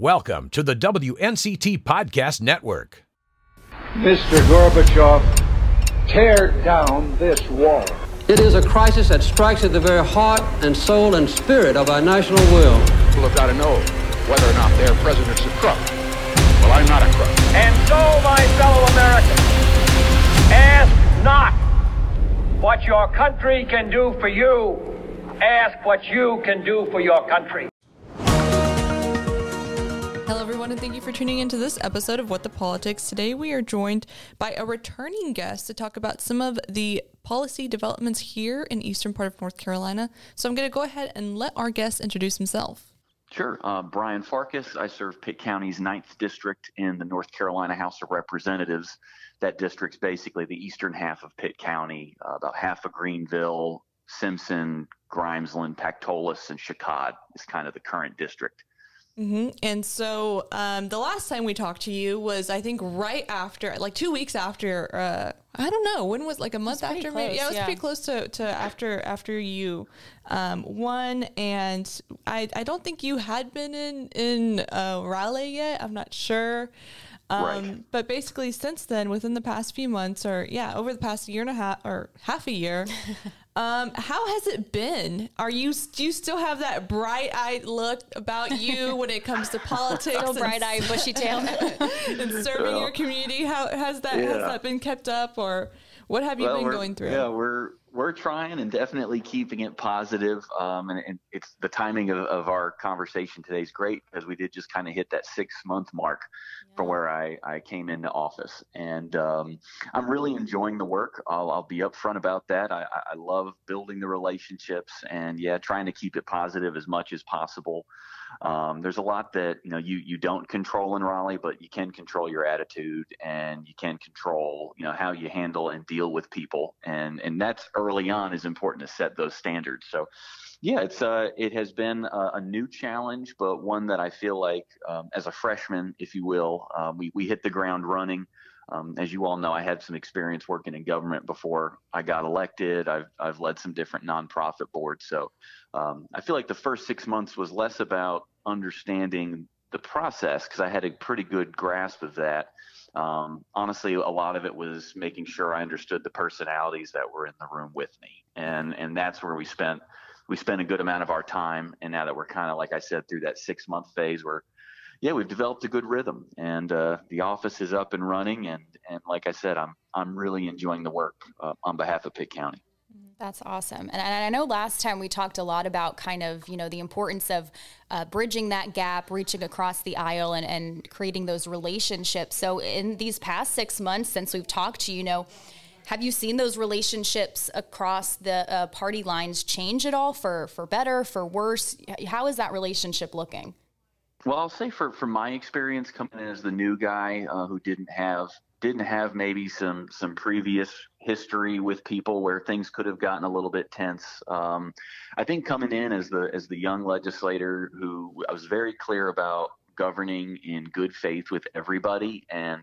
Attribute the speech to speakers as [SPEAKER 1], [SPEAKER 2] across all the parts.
[SPEAKER 1] Welcome to the WNCT Podcast Network.
[SPEAKER 2] Mr. Gorbachev, tear down this wall.
[SPEAKER 3] It is a crisis that strikes at the very heart and soul and spirit of our national will.
[SPEAKER 4] People have got to know whether or not their president's a crook. Well, I'm not a crook.
[SPEAKER 5] And so, my fellow Americans, ask not what your country can do for you. Ask what you can do for your country.
[SPEAKER 6] Hello, everyone, and thank you for tuning into this episode of What the Politics. Today, we are joined by a returning guest to talk about some of the policy developments here in eastern part of North Carolina. So, I'm going to go ahead and let our guest introduce himself.
[SPEAKER 7] Sure. Uh, Brian Farkas. I serve Pitt County's 9th District in the North Carolina House of Representatives. That district's basically the eastern half of Pitt County, uh, about half of Greenville, Simpson, Grimesland, Pactolus, and Sheckard is kind of the current district.
[SPEAKER 6] Mm-hmm. And so um, the last time we talked to you was, I think, right after, like two weeks after. Uh, I don't know when was like a month after.
[SPEAKER 8] close,
[SPEAKER 6] maybe yeah, it was
[SPEAKER 8] yeah.
[SPEAKER 6] pretty close to, to after after you um, won. And I I don't think you had been in in uh, Raleigh yet. I'm not sure. Um,
[SPEAKER 7] Right.
[SPEAKER 6] But basically, since then, within the past few months, or yeah, over the past year and a half or half a year, um, how has it been? Are you do you still have that bright eyed look about you when it comes to politics?
[SPEAKER 8] Still
[SPEAKER 6] and
[SPEAKER 8] bright eyed, bushy tail.
[SPEAKER 6] and serving your community. How has that has that been kept up, or what have you
[SPEAKER 7] Well,
[SPEAKER 6] been going through?
[SPEAKER 7] Yeah, we're we're trying and definitely keeping it positive. Um, and, and it's the timing of, of our conversation today is great because we did just kind of hit that six month mark from where I, I came into office. And um, I'm really enjoying the work. I'll, I'll be upfront about that. I, I love building the relationships and yeah, trying to keep it positive as much as possible. Um, there's a lot that you know you you don't control in Raleigh, but you can control your attitude and you can control you know how you handle and deal with people, and and that's early on is important to set those standards. So. Yeah, it's uh, it has been a, a new challenge, but one that I feel like, um, as a freshman, if you will, um, we we hit the ground running. Um, as you all know, I had some experience working in government before I got elected. I've I've led some different nonprofit boards, so um, I feel like the first six months was less about understanding the process because I had a pretty good grasp of that. Um, honestly, a lot of it was making sure I understood the personalities that were in the room with me, and and that's where we spent we spend a good amount of our time. And now that we're kind of like I said through that six month phase, where yeah, we've developed a good rhythm, and uh, the office is up and running, and and like I said, I'm I'm really enjoying the work uh, on behalf of Pitt County.
[SPEAKER 8] That's awesome. And I I know last time we talked a lot about kind of, you know, the importance of uh, bridging that gap, reaching across the aisle and, and creating those relationships. So in these past six months since we've talked to you, you know, have you seen those relationships across the uh, party lines change at all for, for better, for worse? How is that relationship looking?
[SPEAKER 7] Well, I'll say for from my experience coming in as the new guy uh, who didn't have didn't have maybe some some previous history with people where things could have gotten a little bit tense. Um, I think coming in as the as the young legislator who I was very clear about governing in good faith with everybody and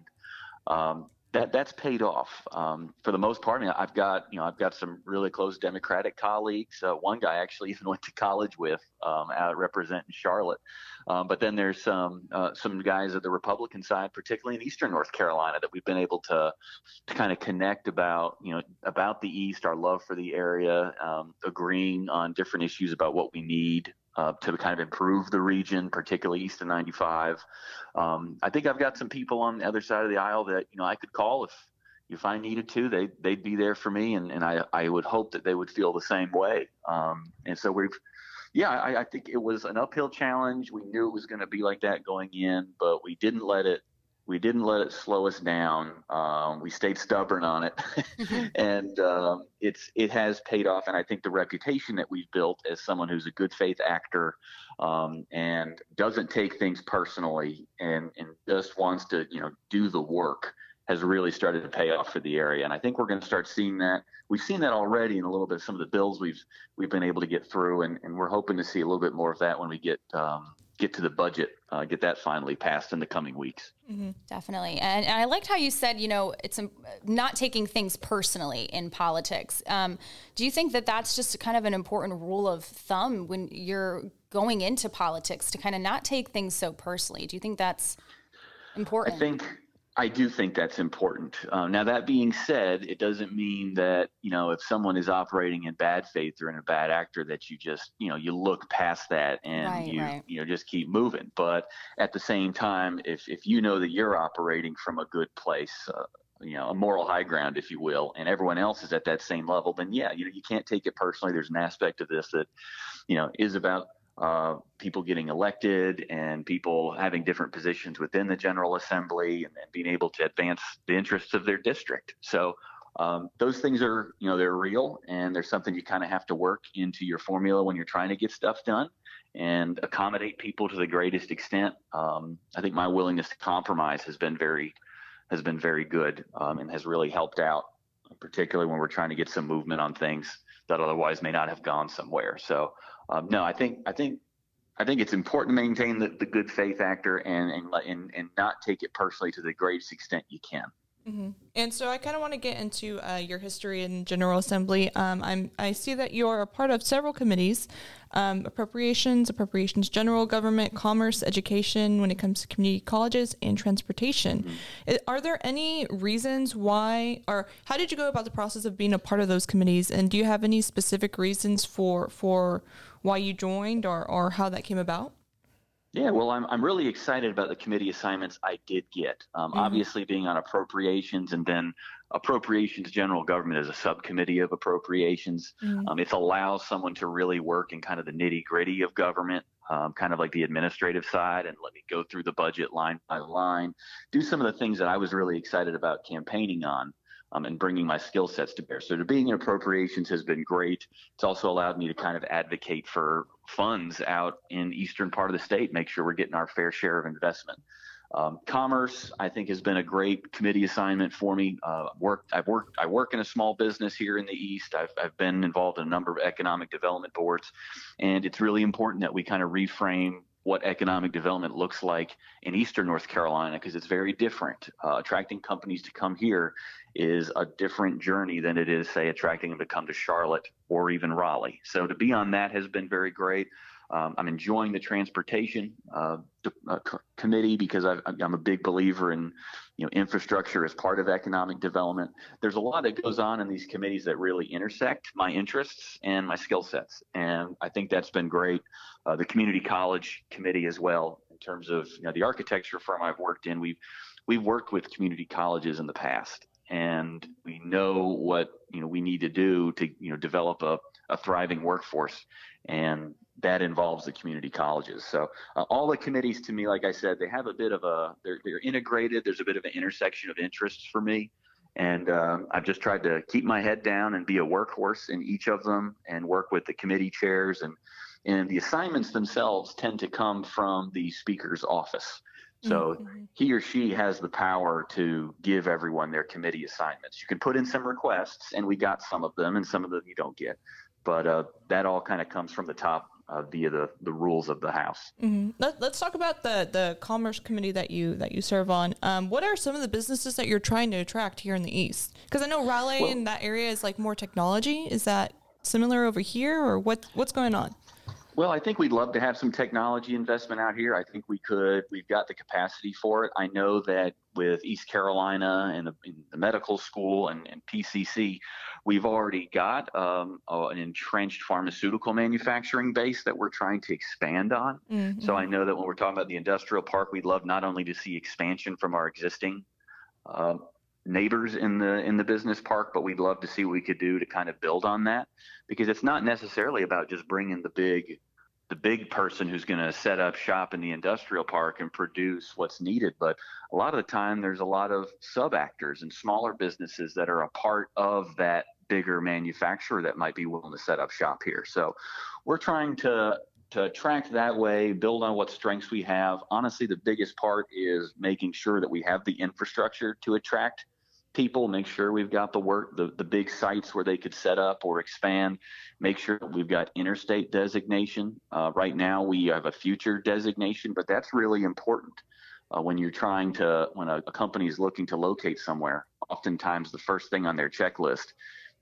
[SPEAKER 7] um, that that's paid off um, for the most part. I mean, I've got you know I've got some really close Democratic colleagues. Uh, one guy actually even went to college with um, out representing Charlotte. Um, but then there's some uh, some guys at the Republican side, particularly in Eastern North Carolina, that we've been able to to kind of connect about you know about the East, our love for the area, um, agreeing on different issues about what we need uh, to kind of improve the region, particularly east of 95. Um, I think I've got some people on the other side of the aisle that you know I could call if if I needed to. They they'd be there for me, and, and I I would hope that they would feel the same way. Um, and so we've. Yeah, I, I think it was an uphill challenge. We knew it was going to be like that going in, but we didn't let it we didn't let it slow us down. Um, we stayed stubborn on it, and um, it's it has paid off. And I think the reputation that we've built as someone who's a good faith actor um, and doesn't take things personally and and just wants to you know do the work has really started to pay off for the area. And I think we're going to start seeing that. We've seen that already in a little bit of some of the bills we've we've been able to get through, and, and we're hoping to see a little bit more of that when we get um, get to the budget, uh, get that finally passed in the coming weeks.
[SPEAKER 8] Mm-hmm. Definitely. And, and, I liked how you said, you know, it's um, not taking things personally in politics. Um, do you think that that's just kind of an important rule of thumb when you're going into politics to kind of not take things so personally? Do you think that's important?
[SPEAKER 7] I think I do think that's important. Um, now, that being said, it doesn't mean that you know if someone is operating in bad faith or in a bad actor that you just you know you look past that and
[SPEAKER 8] right,
[SPEAKER 7] you
[SPEAKER 8] right.
[SPEAKER 7] you know just keep moving. But at the same time, if if you know that you're operating from a good place. Uh, you know, a moral high ground, if you will, and everyone else is at that same level, then yeah, you know, you can't take it personally. There's an aspect of this that, you know, is about uh, people getting elected and people having different positions within the General Assembly and, and being able to advance the interests of their district. So um, those things are, you know, they're real and there's something you kind of have to work into your formula when you're trying to get stuff done and accommodate people to the greatest extent. Um, I think my willingness to compromise has been very, has been very good um, and has really helped out, particularly when we're trying to get some movement on things that otherwise may not have gone somewhere. So um, no, I think I think I think it's important to maintain the, the good faith actor and, and and and not take it personally to the greatest extent you can.
[SPEAKER 6] Mm-hmm. And so I kind of want to get into uh, your history in General Assembly. Um, I'm I see that you're a part of several committees: um, appropriations, appropriations, general government, commerce, education. When it comes to community colleges and transportation, mm-hmm. are there any reasons why, or how did you go about the process of being a part of those committees? And do you have any specific reasons for for why you joined or or how that came about?
[SPEAKER 7] Yeah, well, I'm I'm really excited about the committee assignments I did get. Um, mm-hmm. Obviously, being on appropriations and then appropriations general government as a subcommittee of appropriations, mm-hmm. um, it allows someone to really work in kind of the nitty gritty of government, um, kind of like the administrative side, and let me go through the budget line by line, do some of the things that I was really excited about campaigning on um, and bringing my skill sets to bear. So to being in appropriations has been great. It's also allowed me to kind of advocate for funds out in eastern part of the state, make sure we're getting our fair share of investment. Um, commerce, I think, has been a great committee assignment for me. Uh, worked, I've worked, I work in a small business here in the East. I've, I've been involved in a number of economic development boards, and it's really important that we kind of reframe what economic development looks like in eastern North Carolina because it's very different. Uh, attracting companies to come here is a different journey than it is, say, attracting them to come to Charlotte or even Raleigh. So to be on that has been very great. Um, I'm enjoying the transportation uh, uh, committee because i am a big believer in, you know, infrastructure as part of economic development. There's a lot that goes on in these committees that really intersect my interests and my skill sets, and I think that's been great. Uh, the community college committee as well, in terms of you know the architecture firm I've worked in, we've we've worked with community colleges in the past, and we know what you know we need to do to you know develop a, a thriving workforce and that involves the community colleges. So uh, all the committees to me like i said they have a bit of a they're, they're integrated. There's a bit of an intersection of interests for me. And um, i've just tried to keep my head down and be a workhorse in each of them and work with the committee chairs. And and the assignments themselves tend to come from the speaker's office so mm-hmm. he or she has the power to give everyone their committee assignments. You can put in some requests, and we got some of them, and some of them you don't get. But uh, that all kind of comes from the top uh, via the, the rules of the House.
[SPEAKER 6] Mm-hmm. Let, us talk about the the Commerce Committee that you that you serve on. Um, what are some of the businesses that you're trying to attract here in the East? Because I know Raleigh well, in that area is like more technology. Is that similar over here, or what what's going on?
[SPEAKER 7] Well, I think we'd love to have some technology investment out here. I think we could. We've got the capacity for it. I know that with East Carolina and the, the medical school and, and, PCC, we've already got um, an entrenched pharmaceutical manufacturing base that we're trying to expand on. Mm-hmm. So I know that when we're talking about the industrial park, we'd love not only to see expansion from our existing uh, neighbors in the in the business park, but we'd love to see what we could do to kind of build on that because it's not necessarily about just bringing the big the big person who's going to set up shop in the industrial park and produce what's needed. But a lot of the time, there's a lot of sub actors and smaller businesses that are a part of that bigger manufacturer that might be willing to set up shop here. So we're trying to to attract that way, build on what strengths we have. Honestly, the biggest part is making sure that we have the infrastructure to attract people, make sure we've got the work, the, the big sites where they could set up or expand, make sure we've got interstate designation. Uh, right now, we have a future designation, but that's really important. Uh, when you're trying to, when a, a company is looking to locate somewhere, oftentimes the first thing on their checklist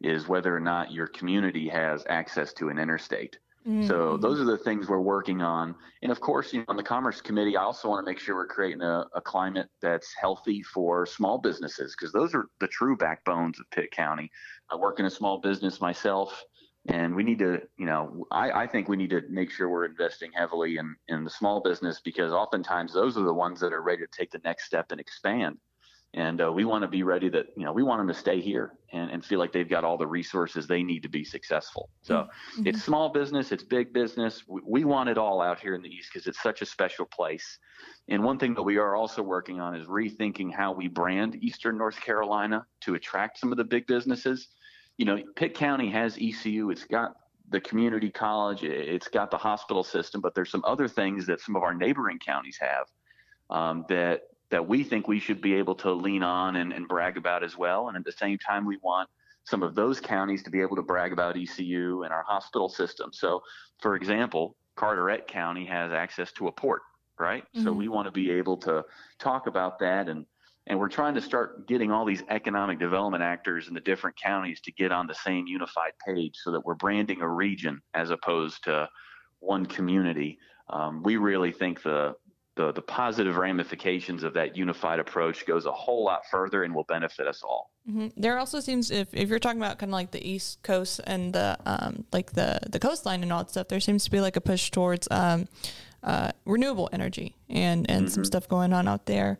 [SPEAKER 7] is whether or not your community has access to an interstate. Mm-hmm. So those are the things we're working on. And of course, you know, on the Commerce Committee, I also want to make sure we're creating a, a climate that's healthy for small businesses because those are the true backbones of Pitt County. I work in a small business myself, and we need to, you know, I, I think we need to make sure we're investing heavily in, in the small business because oftentimes those are the ones that are ready to take the next step and expand and uh, we want to be ready that you know we want them to stay here and, and feel like they've got all the resources they need to be successful. So mm-hmm. it's small business it's big business. We, we, want it all out here in the east because it's such a special place. And one thing that we are also working on is rethinking how we brand eastern north carolina to attract some of the big businesses. You know pitt county has ecu it's got the community college it's got the hospital system but there's some other things that some of our neighboring counties have um, that that we think we should be able to lean on and, and brag about as well. And at the same time, we want some of those counties to be able to brag about ECU and our hospital system. So, for example, Carteret County has access to a port, right? Mm-hmm. So we want to be able to talk about that and and we're trying to start getting all these economic development actors in the different counties to get on the same unified page so that we're branding a region as opposed to one community. Um, we really think the the, the positive ramifications of that unified approach goes a whole lot further and will benefit us all.
[SPEAKER 6] Mm-hmm. There also seems if, if you're talking about kind of like the East Coast and the um, like the the coastline and all that stuff, there seems to be like a push towards um, uh, renewable energy and and mm-hmm. some stuff going on out there.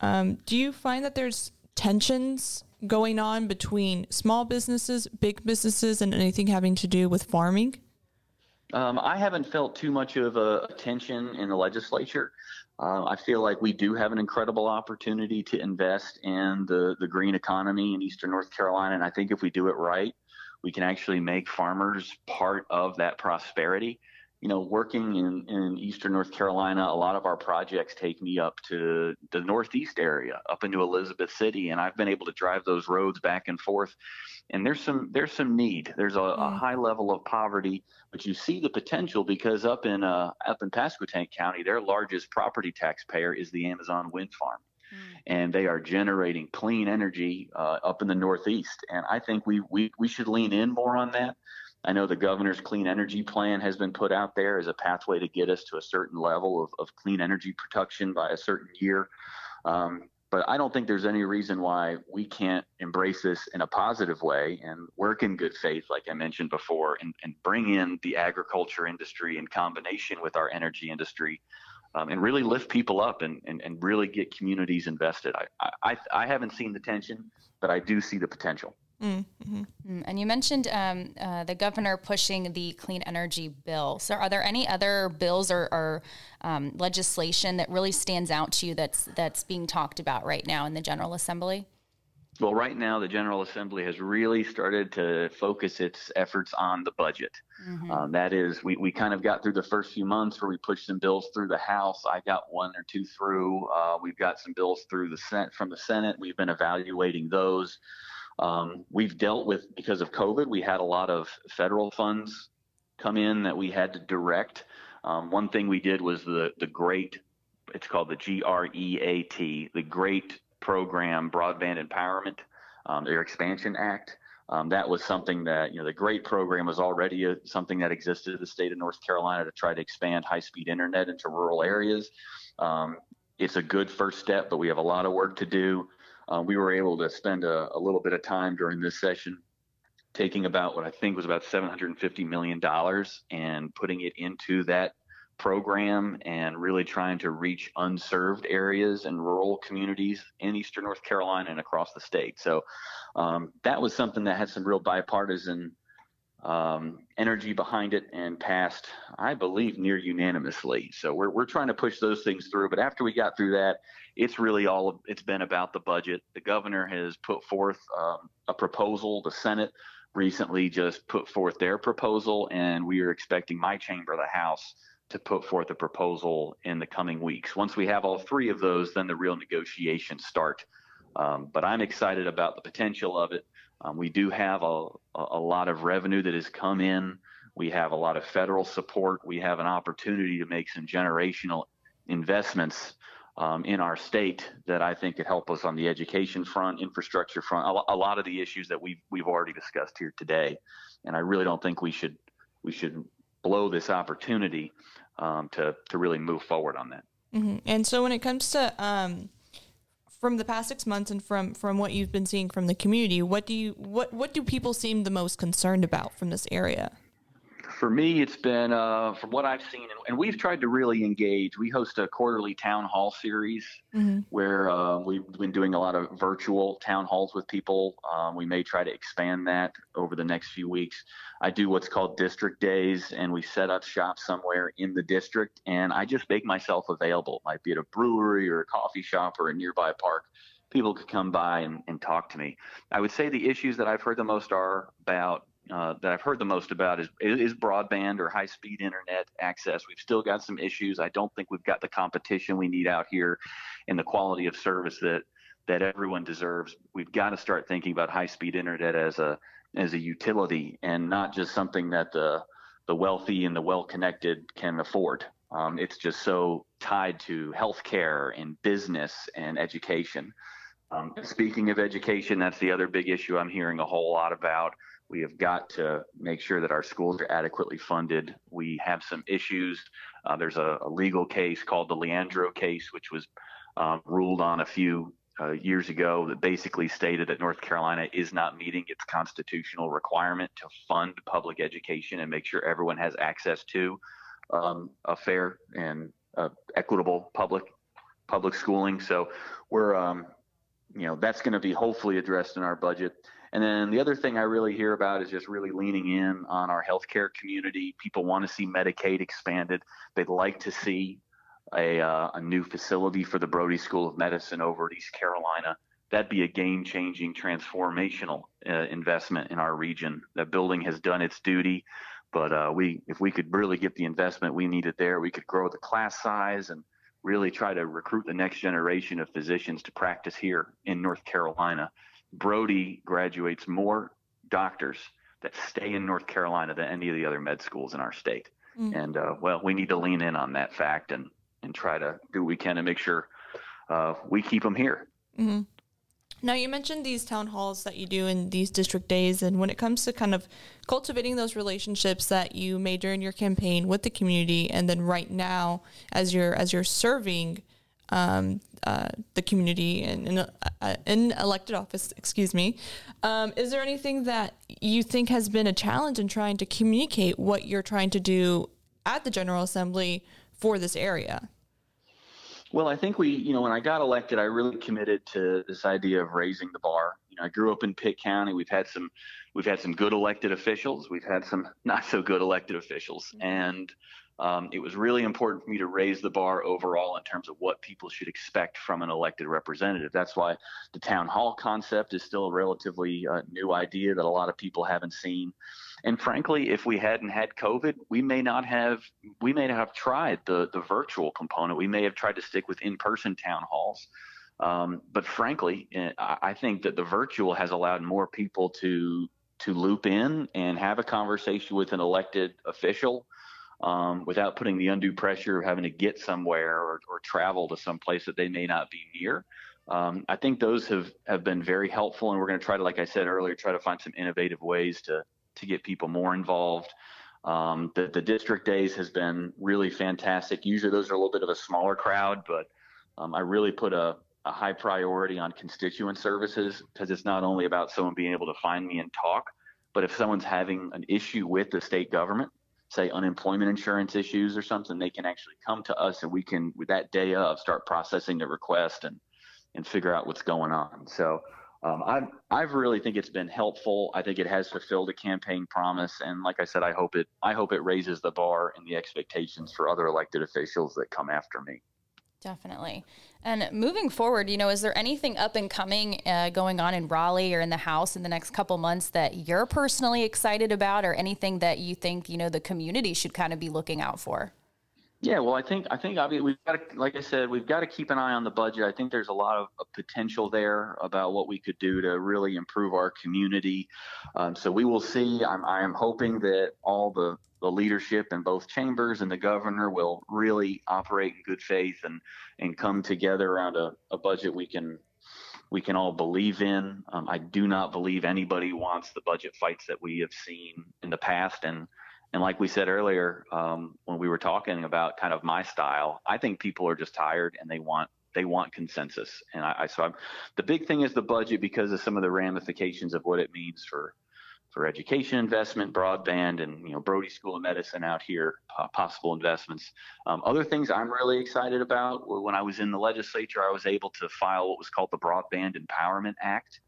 [SPEAKER 6] Um, do you find that there's tensions going on between small businesses, big businesses, and anything having to do with farming?
[SPEAKER 7] Um, I haven't felt too much of a tension in the legislature. Uh, I feel like we do have an incredible opportunity to invest in the, the green economy in Eastern North Carolina. And I think if we do it right, we can actually make farmers part of that prosperity you know, working in, in Eastern North Carolina, a lot of our projects take me up to the Northeast area, up into Elizabeth City, and I've been able to drive those roads back and forth. And there's some there's some need. There's a, mm. a high level of poverty, but you see the potential because up in uh, up in Pasquotank County, their largest property taxpayer is the Amazon wind farm. Mm. And they are generating clean energy uh, up in the Northeast, and I think we, we we should lean in more on that. I know the governor's clean energy plan has been put out there as a pathway to get us to a certain level of, of clean energy production by a certain year. Um, but I don't think there's any reason why we can't embrace this in a positive way and work in good faith, like I mentioned before, and, and bring in the agriculture industry in combination with our energy industry um, and really lift people up and, and, and really get communities invested. I, I, I haven't seen the tension, but I do see the potential.
[SPEAKER 8] Mm-hmm. Mm, and you mentioned um, uh, the governor pushing the clean energy bill. So, are there any other bills or, or um, legislation that really stands out to you that's that's being talked about right now in the General Assembly?
[SPEAKER 7] Well, right now, the General Assembly has really started to focus its efforts on the budget. Mm-hmm. Um, that is, we, we kind of got through the first few months where we pushed some bills through the House. I got one or two through. Uh, we've got some bills through the Senate from the Senate. We've been evaluating those. Um, we've dealt with, because of COVID, we had a lot of federal funds come in that we had to direct. Um, one thing we did was the, the great, it's called the GREAT, the Great Program Broadband Empowerment, um, their Expansion Act. Um, that was something that, you know, the GREAT program was already a, something that existed in the state of North Carolina to try to expand high speed internet into rural areas. Um, it's a good first step, but we have a lot of work to do. Uh, we were able to spend a, a, little bit of time during this session taking about what I think was about $750 million and putting it into that program and really trying to reach unserved areas and rural communities in Eastern North Carolina and across the state. So um, that was something that had some real bipartisan um, energy behind it and passed, I believe, near unanimously. So we're, we're trying to push those things through. But after we got through that, it's really all it's been about the budget. The governor has put forth um, a proposal. The Senate recently just put forth their proposal, and we are expecting my chamber, the House, to put forth a proposal in the coming weeks. Once we have all three of those, then the real negotiations start Um, but I'm excited about the potential of it. Um, we do have a, a lot of revenue that has come in. We have a lot of federal support. We have an opportunity to make some generational investments um, in our state that I think could help us on the education front, infrastructure front, a, a, lot of the issues that we've we've already discussed here today. And I really don't think we should we should blow this opportunity um, to to really move forward on that.
[SPEAKER 6] Mm-hmm. And so when it comes to um, from the past six months and from from what you've been seeing from the community, what do you what what do people seem the most concerned about from this area?
[SPEAKER 7] For me, it's been uh, from what I've seen, and, and, we've tried to really engage. We host a quarterly town hall series mm-hmm. where uh, we've been doing a lot of virtual town halls with people. Um, we may try to expand that over the next few weeks. I do what's called district days, and we set up shop somewhere in the district, and I just make myself available. It might be at a brewery or a coffee shop or a nearby park people could come by and, and, talk to me. I would say the issues that I've heard the most are about uh, that I've heard the most about is is broadband or high speed internet access. We've still got some issues. I don't think we've got the competition we need out here, and the quality of service that that everyone deserves. We've got to start thinking about high speed internet as a as a utility and not just something that the the wealthy and the well connected can afford. Um, it's just so tied to healthcare and business and education. Um, speaking of education, that's the other big issue I'm hearing a whole lot about. We have got to make sure that our schools are adequately funded. We have some issues. Uh, there's a, a, legal case called the Leandro case, which was um, ruled on a few uh, years ago that basically stated that North Carolina is not meeting its constitutional requirement to fund public education and make sure everyone has access to um, a fair and uh, equitable public public schooling. So we're um, you know that's going to be hopefully addressed in our budget. And then the other thing I really hear about is just really leaning in on our healthcare community. People want to see Medicaid expanded. They'd like to see a, uh, a new facility for the Brody School of Medicine over at East Carolina. That'd be a game changing, transformational uh, investment in our region. That building has done its duty, but uh, we, if we could really get the investment we needed there, we could grow the class size and really try to recruit the next generation of physicians to practice here in North Carolina. Brody graduates more doctors that stay in North Carolina than any of the other med schools in our state. Mm. And uh, well, we need to lean in on that fact and and try to do what we can to make sure uh, we keep them here.
[SPEAKER 6] Mm-hmm. Now, you mentioned these town halls that you do in these district days, and when it comes to kind of cultivating those relationships that you made during your campaign with the community, and then right now as you're as you're serving um, uh, the community in, in, uh, in, elected office, excuse me. Um, is there anything that you think has been a challenge in trying to communicate what you're trying to do at the General Assembly for this area?
[SPEAKER 7] Well, I think we, you know, when I got elected, I really committed to this idea of raising the bar. You know, I grew up in Pitt County. We've had some, we've had some good elected officials. We've had some not so good elected officials, and um, it was really important for me to raise the bar overall in terms of what people should expect from an elected representative. That's why the town hall concept is still a relatively uh, new idea that a lot of people haven't seen. And frankly, if we hadn't had COVID, we may not have we may not have tried the the virtual component. We may have tried to stick with in-person town halls. Um, but frankly, eh, I think that the virtual has allowed more people to to loop in and have a conversation with an elected official um, without putting the undue pressure of having to get somewhere or, or travel to some place that they may not be near. Um, I think those have, have been very helpful, and we're going to try to, like I said earlier, try to find some innovative ways to to get people more involved. Um, the, the district days has been really fantastic. Usually those are a little bit of a smaller crowd, but um, I really put a, a high priority on constituent services because it's not only about someone being able to find me and talk, but if someone's having an issue with the state government, say unemployment insurance issues or something, they can actually come to us and we can, with that day of, start processing the request and and figure out what's going on. So um, I I really think it's been helpful. I think it has fulfilled a campaign promise, and like I said, I hope it I hope it raises the bar and the expectations for other elected officials that come after me.
[SPEAKER 8] Definitely. And moving forward, you know, is there anything up and coming uh, going on in Raleigh or in the House in the next couple months that you're personally excited about, or anything that you think you know the community should kind of be looking out for?
[SPEAKER 7] Yeah, well, I think I think obviously we've got to, like I said, we've got to keep an eye on the budget. I think there's a lot of, of potential there about what we could do to really improve our community. Um, so we will see. I'm I am hoping that all the the leadership in both chambers and the governor will really operate in good faith and and come together around a, a budget we can we can all believe in. Um, I do not believe anybody wants the budget fights that we have seen in the past and and like we said earlier, um, when we were talking about kind of my style, I think people are just tired and they want they want consensus. And I, I so I'm, the big thing is the budget because of some of the ramifications of what it means for for education investment, broadband, and you know Brody School of Medicine out here, uh, possible investments. Um, other things I'm really excited about. When I was in the legislature, I was able to file what was called the Broadband Empowerment Act.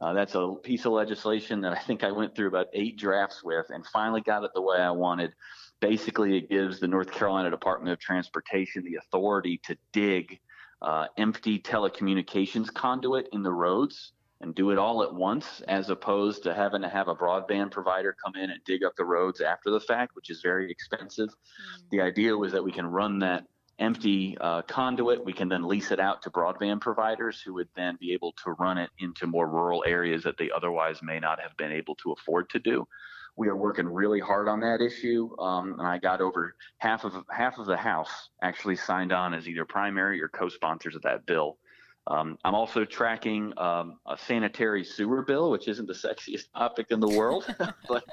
[SPEAKER 7] Uh, that's a piece of legislation that I think I went through about eight drafts with and finally got it the way I wanted. Basically, it gives the North Carolina Department of Transportation the authority to dig uh, empty telecommunications conduit in the roads and do it all at once, as opposed to having to have a broadband provider come in and dig up the roads after the fact, which is very expensive. Mm-hmm. The idea was that we can run that empty uh, conduit. We can then lease it out to broadband providers who would then be able to run it into more rural areas that they otherwise may not have been able to afford to do. We are working really hard on that issue, um, and I got over half of half of the House actually signed on as either primary or co-sponsors of that bill. Um, I'm also tracking um, a sanitary sewer bill, which isn't the sexiest topic in the world, but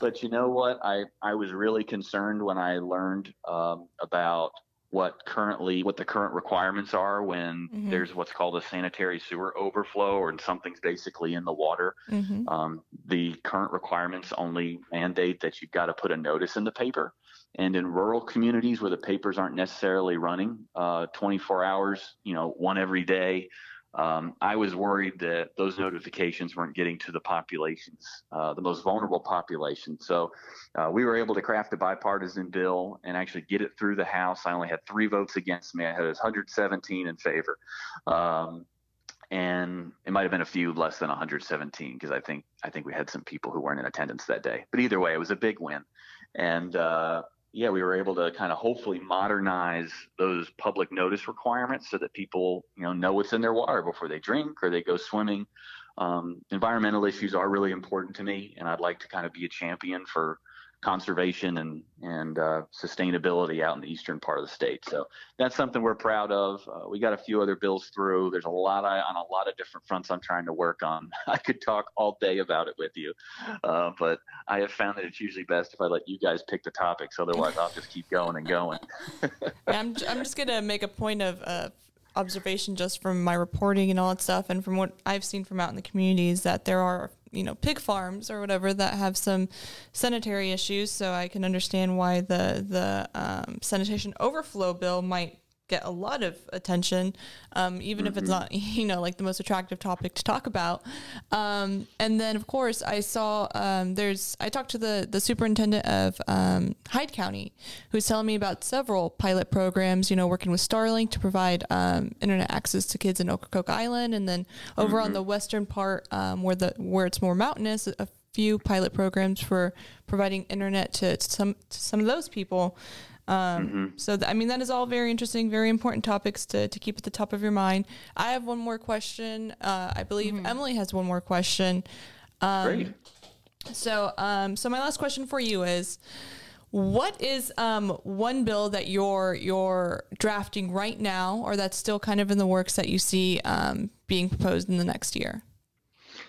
[SPEAKER 7] but you know what? I I was really concerned when I learned um, about what currently what the current requirements are when mm-hmm. there's what's called a sanitary sewer overflow or something's basically in the water. Mm-hmm. Um, the current requirements only mandate that you've got to put a notice in the paper. And in rural communities where the papers aren't necessarily running uh, 24 hours, you know, one every day, um, I was worried that those notifications weren't getting to the populations, uh, the most vulnerable population. So uh, we were able to craft a bipartisan bill and actually get it through the House. I only had three votes against me. I had 117 in favor. Um, and it might have been a few less than 117 because I think I think we had some people who weren't in attendance that day. But either way, it was a big win, and uh, yeah, we were able to kind of hopefully modernize those public notice requirements so that people, you know, know what's in their water before they drink or they go swimming. Um, environmental issues are really important to me, and I'd like to kind of be a champion for conservation and and uh, sustainability out in the eastern part of the state. So that's something we're proud of. Uh, we got a few other bills through. There's a lot of, on a lot of different fronts I'm trying to work on. I could talk all day about it with you, uh, but I have found that it's usually best if I let you guys pick the topics. Otherwise, I'll just keep going and going.
[SPEAKER 6] I'm I'm just gonna make a point of observation just from my reporting and all that stuff, and from what I've seen from out in the community is that there are you know pig farms or whatever that have some sanitary issues. So I can understand why the the um, sanitation overflow bill might get a lot of attention, um, even mm-hmm. if it's mm-hmm. not, you know, like the most attractive topic to talk about. Um, and then, of course, I saw um, there's, I talked to the, the superintendent of um, Hyde County, who's telling me about several pilot programs, you know, working with Starlink to provide um, internet access to kids in Ocracoke Island. And then over mm-hmm. on the western part um, where the where it's more mountainous, a few pilot programs for providing internet to, to some to some of those people. Um, mm-hmm. So, th- I mean, that is all very interesting, very important topics to, to keep at the top of your mind. I have one more question. Uh, I believe mm-hmm. Emily has one more question. Um, Great. So, um, so my last question for you is, what is um, one bill that you're you're drafting right now, or that's still kind of in the works that you see um, being proposed in the next year?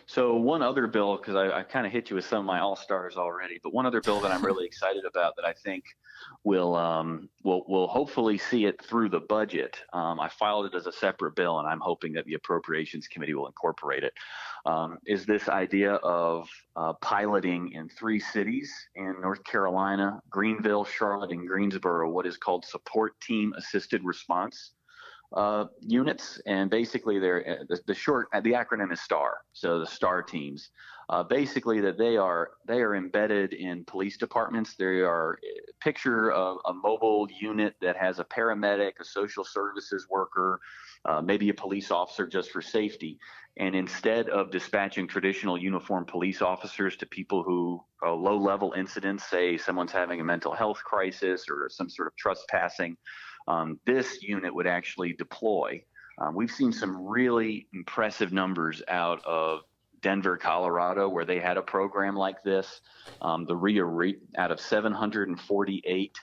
[SPEAKER 7] So one other bill, because I, I kind of hit you with some of my all stars already, but one other bill that I'm really excited about that I think will um, will will hopefully see it through the budget. Um, I filed it as a separate bill, and I'm hoping that the Appropriations Committee will incorporate it. Um, is this idea of uh, piloting in three cities in North Carolina: Greenville, Charlotte, and Greensboro, what is called support team assisted response. uh, units, and basically they're the, the short the acronym is STAR. So the STAR teams, uh, basically that they are they are embedded in police departments. They are picture a, a mobile unit that has a paramedic, a social services worker, uh, maybe a police officer just for safety. And instead of dispatching traditional uniformed police officers to people who uh, low level incidents, say someone's having a mental health crisis or some sort of trespassing, um, this unit would actually deploy. Um, we've seen some really impressive numbers out of Denver, Colorado, where they had a program like this. Um, the RIA out of 748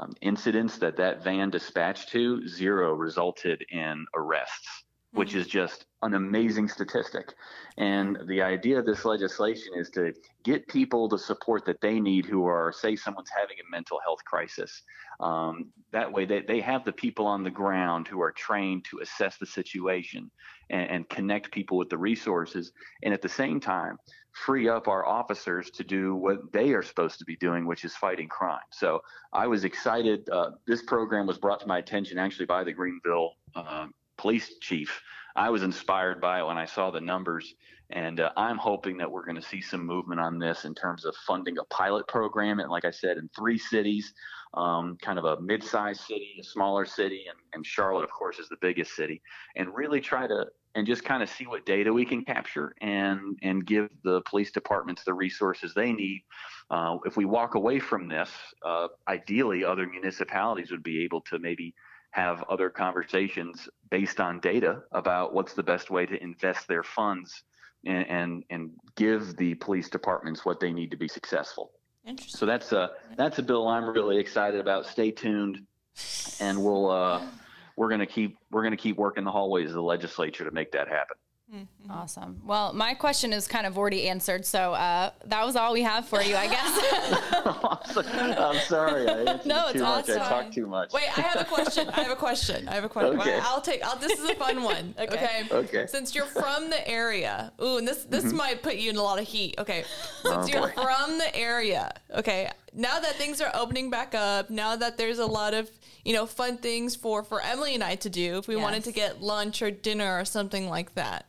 [SPEAKER 7] um, incidents that that van dispatched to, zero resulted in arrests, which is just an amazing statistic. And the idea of this legislation is to get people the support that they need who are, say, someone's having a mental health crisis. Um, that way, they, they have the people on the ground who are trained to assess the situation and, and connect people with the resources. And at the same time, free up our officers to do what they are supposed to be doing, which is fighting crime. So I was excited. Uh, this program was brought to my attention actually by the Greenville uh, police chief. I was inspired by it when I saw the numbers, and uh, I'm hoping that we're going to see some movement on this in terms of funding a pilot program. And like I said, in three cities, um, kind of a mid-sized city, a smaller city, and, and Charlotte, of course, is the biggest city, and really try to and just kind of see what data we can capture and and give the police departments the resources they need. Uh, if we walk away from this, uh, ideally, other municipalities would be able to maybe have other conversations based on data about what's the best way to invest their funds and and, and give the police departments what they need to be successful. Interesting. So that's a that's a bill I'm really excited about. Stay tuned, and we'll. Uh, we're going to keep we're going to keep working the hallways of the legislature to make that happen.
[SPEAKER 8] Mm-hmm. Awesome. Well, my question is kind of already answered, so uh, that was all we have for you, I guess.
[SPEAKER 7] I'm sorry. I
[SPEAKER 8] no, it's
[SPEAKER 7] too
[SPEAKER 8] awesome.
[SPEAKER 7] much. I talk too much.
[SPEAKER 6] Wait, I have a question. I have a question. I have a question.
[SPEAKER 7] Okay.
[SPEAKER 6] I'll take. I'll, this is a fun one. okay. okay.
[SPEAKER 7] Okay.
[SPEAKER 6] Since you're from the area, ooh, and this this
[SPEAKER 7] Mhm.
[SPEAKER 6] might put you in a lot of heat. Okay.
[SPEAKER 7] Oh,
[SPEAKER 6] Since you're
[SPEAKER 7] boy.
[SPEAKER 6] from the area, okay. Now that things are opening back up, now that there's a lot of you know fun things for for Emily and I to do, if we wanted to get lunch or dinner or something like that.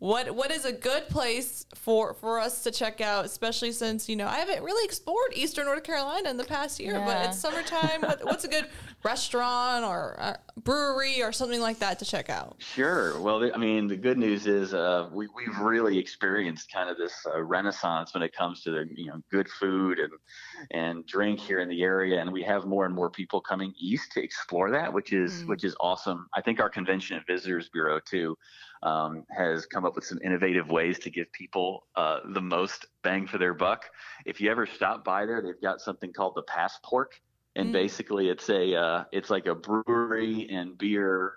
[SPEAKER 6] What what is a good place for for us to check out, especially since you know I haven't really explored Eastern North Carolina in the past year, but it's summertime. what, what's a good restaurant or uh, brewery or something like that to check out?
[SPEAKER 7] Sure. Well, I mean, the good news is uh, we we've really experienced kind of this uh, renaissance when it comes to the you know good food and and drink here in the area, and we have more and more people coming east to explore that, which is which is awesome. I think our Convention and Visitors Bureau too um, has come up with some innovative ways to give people uh, the most bang for their buck. If you ever stop by there, they've got something called the Passport and basically it's a uh, it's like a brewery and beer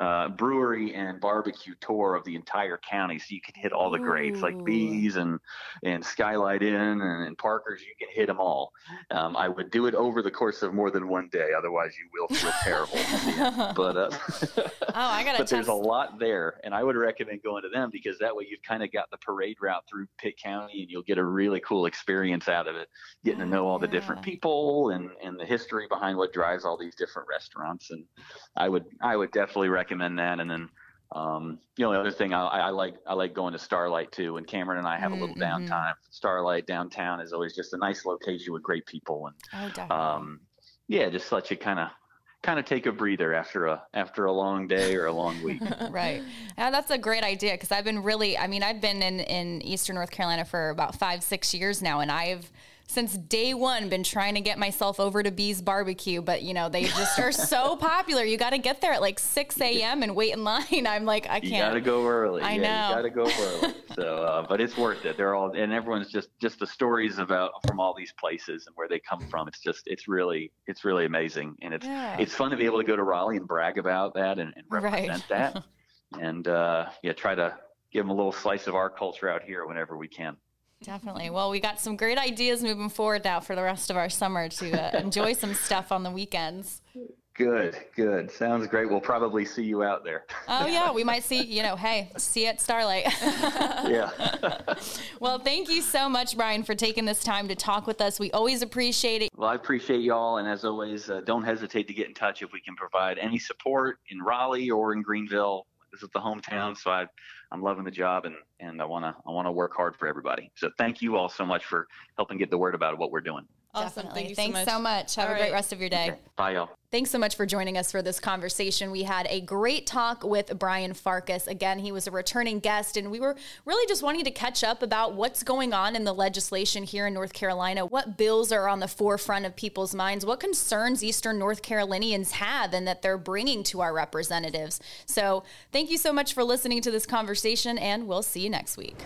[SPEAKER 7] uh, brewery and barbecue tour of the entire county, so you can hit all the greats like B's and and Skylight Inn and, and Parker's. You can hit them all. Um, I would do it over the course of more than one day, otherwise you will feel terrible. but uh,
[SPEAKER 8] Oh, I gotta
[SPEAKER 7] but there's a lot there, and I would recommend going to them because that way you've kind of got the parade route through Pitt County, and you'll get a really cool experience out of it, getting to know all the different people and and the history behind what drives all these different restaurants. And I would I would definitely recommend that. And then um, you know the other thing I, I like I like going to Starlight too. And Cameron and I have a little
[SPEAKER 8] Mm-hmm.
[SPEAKER 7] downtime. Starlight downtown is always just a nice location with great people and
[SPEAKER 8] Oh,
[SPEAKER 7] um, yeah, just let you kind of kind of take a breather after a after a long day or a long week.
[SPEAKER 8] right. Yeah, that's a great idea because I've been really, I mean, I've been in, in Eastern North Carolina for about five, six years now, and I've since day one been trying to get myself over to B's Barbecue, but you know, they just are so popular. You got to get there at like 6 a.m. and wait in line. I'm like, I can't.
[SPEAKER 7] You gotta go early.
[SPEAKER 8] I
[SPEAKER 7] yeah,
[SPEAKER 8] know.
[SPEAKER 7] You gotta go early. so, uh, but it's worth it. They're all, and everyone's just just the stories about from all these places and where they come from. It's just, it's really, it's really amazing, and it's
[SPEAKER 8] Yeah.
[SPEAKER 7] it's fun to be able to go to Raleigh and brag about that and, and
[SPEAKER 8] Right.
[SPEAKER 7] represent that, and uh, yeah, try to give them a little slice of our culture out here whenever we can.
[SPEAKER 8] Definitely. Well, we got some great ideas moving forward now for the rest of our summer to uh, enjoy some stuff on the weekends.
[SPEAKER 7] Good, good. Sounds great. We'll probably see you out there.
[SPEAKER 8] Oh yeah, we might see. You know, hey, see you at Starlight.
[SPEAKER 7] yeah.
[SPEAKER 8] well, thank you so much, Brian, for taking this time to talk with us. We always appreciate it.
[SPEAKER 7] Well, I appreciate y'all, and as always, uh, don't hesitate to get in touch if we can provide any support in Raleigh or in Greenville. This is the hometown, so I, I'm loving the job, and and I wanna I wanna work hard for everybody. So thank you all so much for helping get the word about what we're doing.
[SPEAKER 8] Awesome. Definitely. Thank you Thanks so much. So much. Have All a great right. rest of your day. Okay.
[SPEAKER 7] Bye, y'all.
[SPEAKER 8] Thanks so much for joining us for this conversation. We had a great talk with Brian Farkas. Again, he was a returning guest, and we were really just wanting to catch up about what's going on in the legislation here in North Carolina, what bills are on the forefront of people's minds, what concerns Eastern North Carolinians have, and that they're bringing to our representatives. So, thank you so much for listening to this conversation, and we'll see you next week.